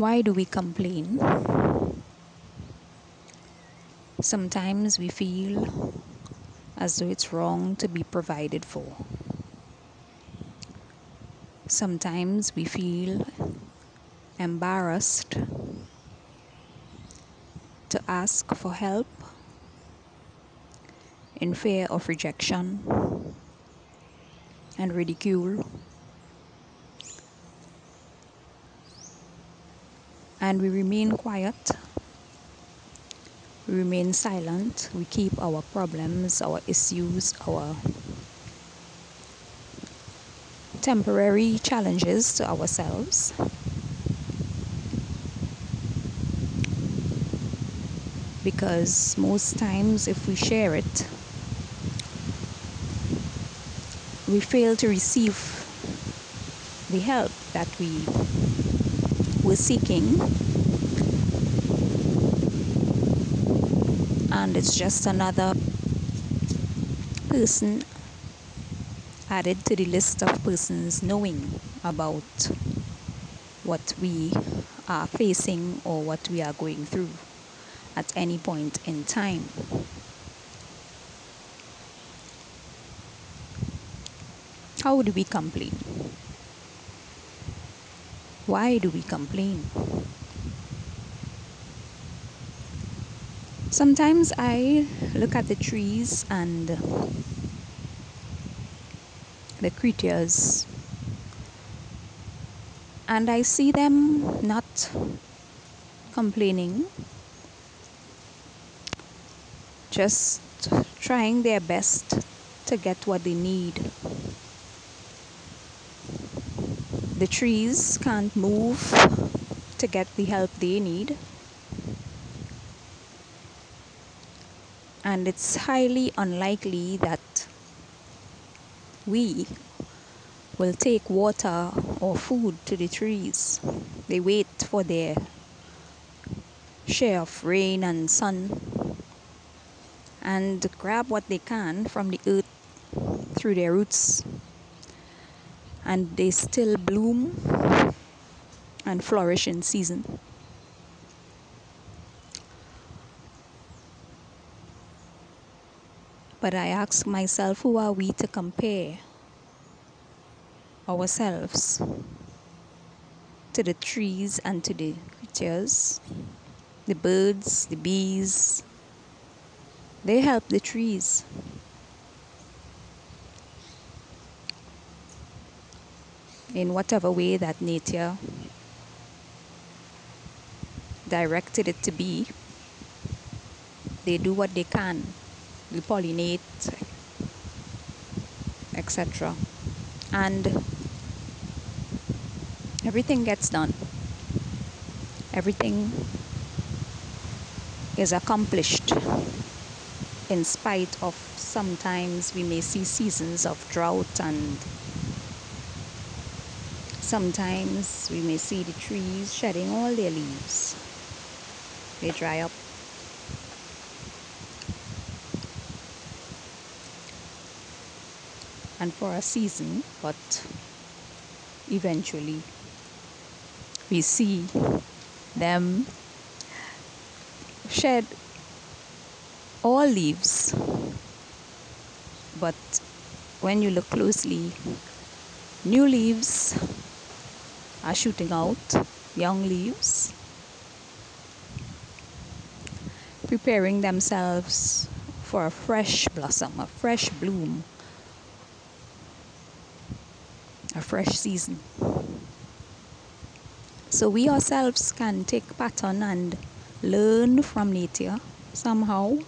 Why do we complain? Sometimes we feel as though it's wrong to be provided for. Sometimes we feel embarrassed to ask for help in fear of rejection and ridicule. And we remain quiet, we remain silent, we keep our problems, our issues, our temporary challenges to ourselves. Because most times, if we share it, we fail to receive the help that we seeking. And it's just another person added to the list of persons knowing about what we are facing or what we are going through at any point in time. How do we complain? Why do we complain? Sometimes I look at the trees and the creatures and I see them not complaining, just trying their best to get what they need. The trees can't move to get the help they need. And it's highly unlikely that we will take water or food to the trees. They wait for their share of rain and sun and grab what they can from the earth through their roots and they still bloom and flourish in season. But I ask myself, who are we to compare ourselves to the trees and to the creatures, the birds, the bees? They help the trees. In whatever way that nature directed it to be. They do what they can, they pollinate, etc. And everything gets done. Everything is accomplished in spite of sometimes we may see seasons of drought and Sometimes we may see the trees shedding all their leaves. They dry up. And for a season, but eventually we see them shed all leaves. But when you look closely, new leaves are shooting out young leaves, preparing themselves for a fresh blossom, a fresh bloom, a fresh season. So we ourselves can take pattern and learn from nature somehow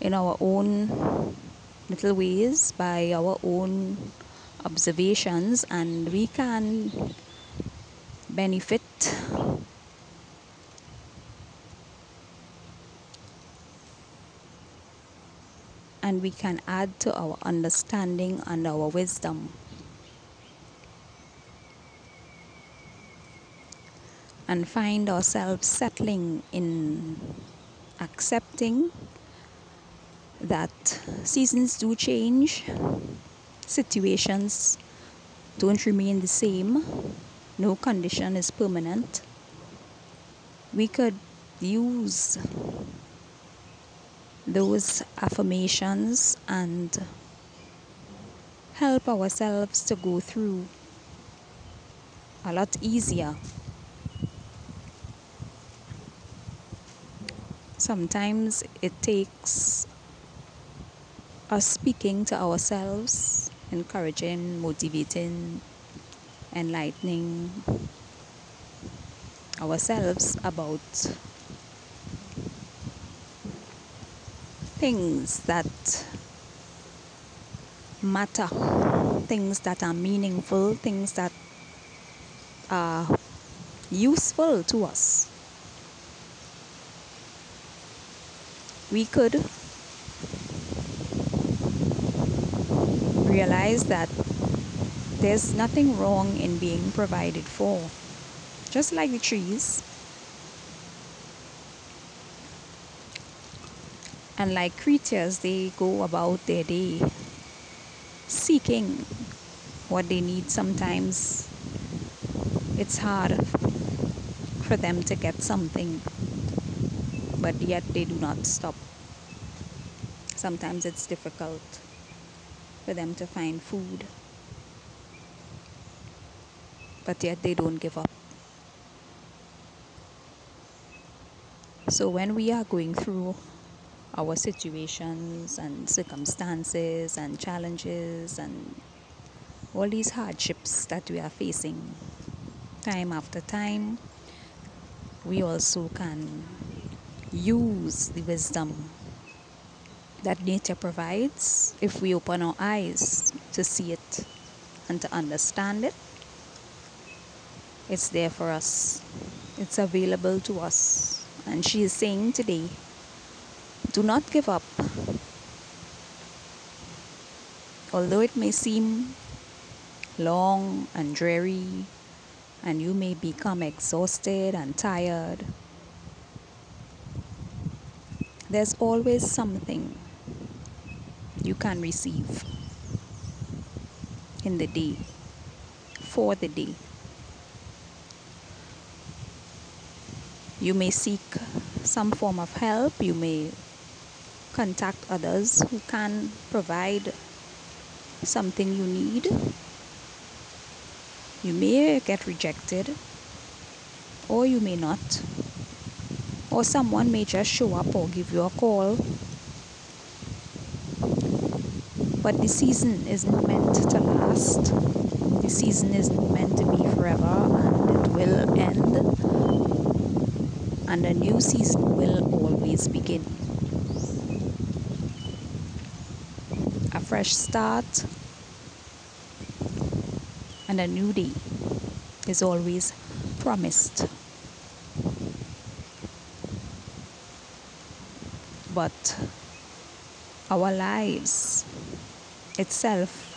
in our own little ways by our own observations and we can benefit and we can add to our understanding and our wisdom. And find ourselves settling in accepting that seasons do change, situations don't remain the same no condition is permanent. we could use those affirmations and help ourselves to go through a lot easier. Sometimes it takes us speaking to ourselves, encouraging, motivating, enlightening ourselves about things that matter, things that are meaningful, things that are useful to us. We could realize that there's nothing wrong in being provided for. Just like the trees, and like creatures, they go about their day seeking what they need. Sometimes it's hard for them to get something, but yet they do not stop. Sometimes it's difficult for them to find food, but yet they don't give up. So when we are going through our situations and circumstances and challenges and all these hardships that we are facing time after time, we also can use the wisdom that nature provides if we open our eyes to see it and to understand it. It's there for us, it's available to us. And she is saying today, do not give up. Although it may seem long and dreary, and you may become exhausted and tired, there's always something you can receive in the day, for the day. You may seek some form of help, you may contact others who can provide something you need. You may get rejected, or you may not, or someone may just show up or give you a call. But the season isn't meant to last, the season isn't meant to be forever, and it will end and a new season will always begin. A fresh start and a new day is always promised. But our lives itself,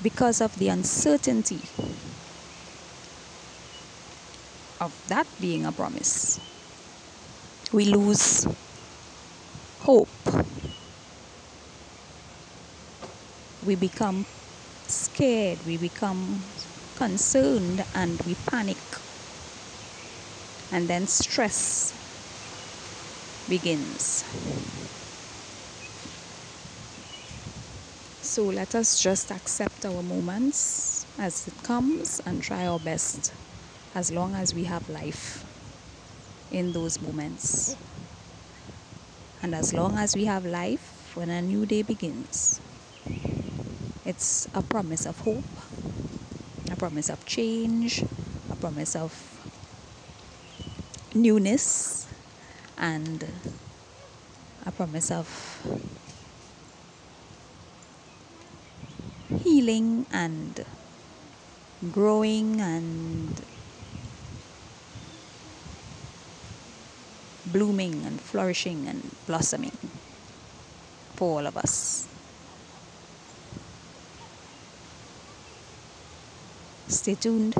because of the uncertainty of that being a promise, we lose hope. We become scared, we become concerned, and we panic. And then stress begins. So let us just accept our moments as it comes and try our best as long as we have life in those moments. And as long as we have life when a new day begins, it's a promise of hope, a promise of change, a promise of newness, and a promise of healing and growing and blooming and flourishing and blossoming for all of us. Stay tuned.